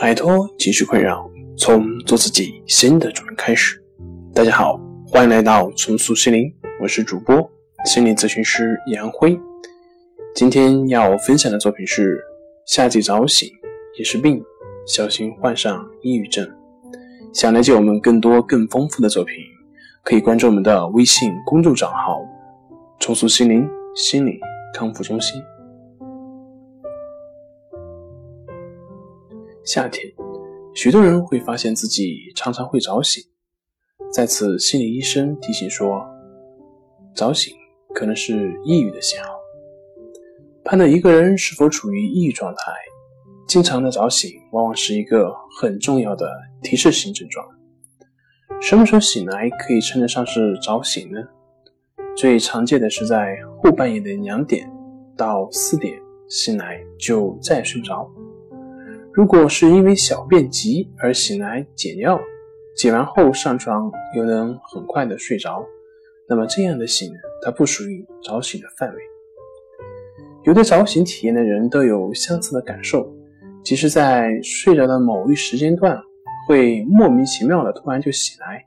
摆脱情绪困扰，从做自己新的主人开始。大家好，欢迎来到重塑心灵，我是主播心理咨询师杨辉。今天要分享的作品是：夏季早醒也是病，小心患上抑郁症。想了解我们更多更丰富的作品，可以关注我们的微信公众账号“重塑心灵心理康复中心”。夏天，许多人会发现自己常常会早醒。在此，心理医生提醒说，早醒可能是抑郁的信号。判断一个人是否处于抑郁状态，经常的早醒往往是一个很重要的提示性症状。什么时候醒来可以称得上是早醒呢？最常见的是在后半夜的两点到四点醒来就再也睡不着。如果是因为小便急而醒来解尿，解完后上床又能很快的睡着，那么这样的醒它不属于早醒的范围。有的早醒体验的人都有相似的感受，即使在睡着的某一时间段，会莫名其妙的突然就醒来，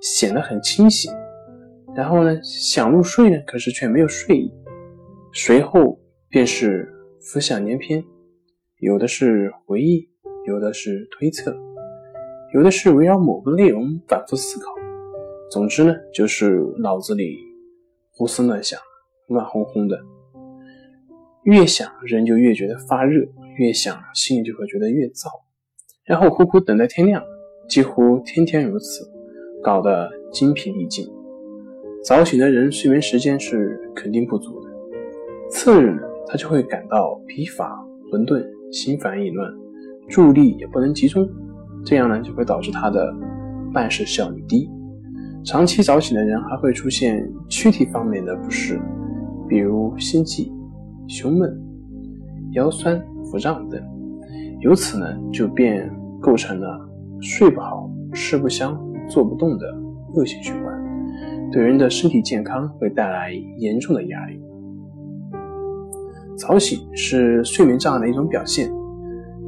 显得很清醒，然后呢想入睡呢，可是却没有睡意，随后便是浮想联翩。有的是回忆，有的是推测，有的是围绕某个内容反复思考。总之呢，就是脑子里胡思乱想，乱哄哄的。越想人就越觉得发热，越想心里就会觉得越燥，然后苦苦等待天亮，几乎天天如此，搞得精疲力尽。早醒的人睡眠时间是肯定不足的，次日呢，他就会感到疲乏、混沌。心烦意乱，注意力也不能集中，这样呢就会导致他的办事效率低。长期早醒的人还会出现躯体方面的不适，比如心悸、胸闷、腰酸腹胀等，由此呢就变构成了睡不好、吃不香、坐不动的恶性循环，对人的身体健康会带来严重的压力。早醒是睡眠障碍的一种表现，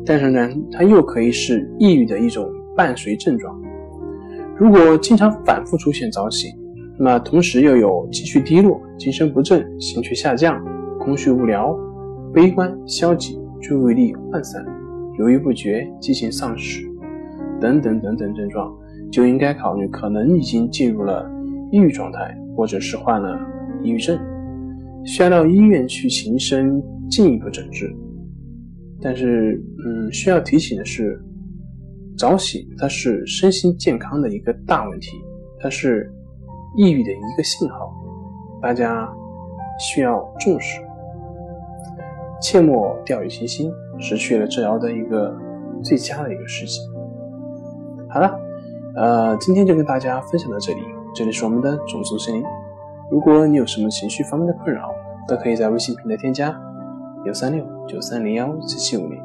但是呢，它又可以是抑郁的一种伴随症状。如果经常反复出现早醒，那么同时又有情绪低落、精神不振、兴趣下降、空虚无聊、悲观消极、注意力涣散、犹豫不决、激情丧失等等等等症状，就应该考虑可能已经进入了抑郁状态，或者是患了抑郁症。需要到医院去行深进一步诊治，但是，嗯，需要提醒的是，早醒它是身心健康的一个大问题，它是抑郁的一个信号，大家需要重视，切莫掉以轻心，失去了治疗的一个最佳的一个时机。好了，呃，今天就跟大家分享到这里，这里是我们的种族心灵。如果你有什么情绪方面的困扰，都可以在微信平台添加幺三六九三零幺七七五零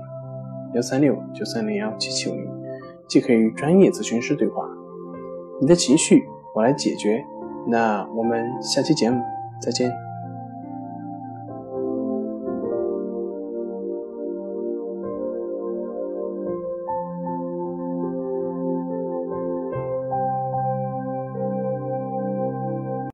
幺三六九三零幺七七五零，既可以与专业咨询师对话，你的情绪我来解决。那我们下期节目再见。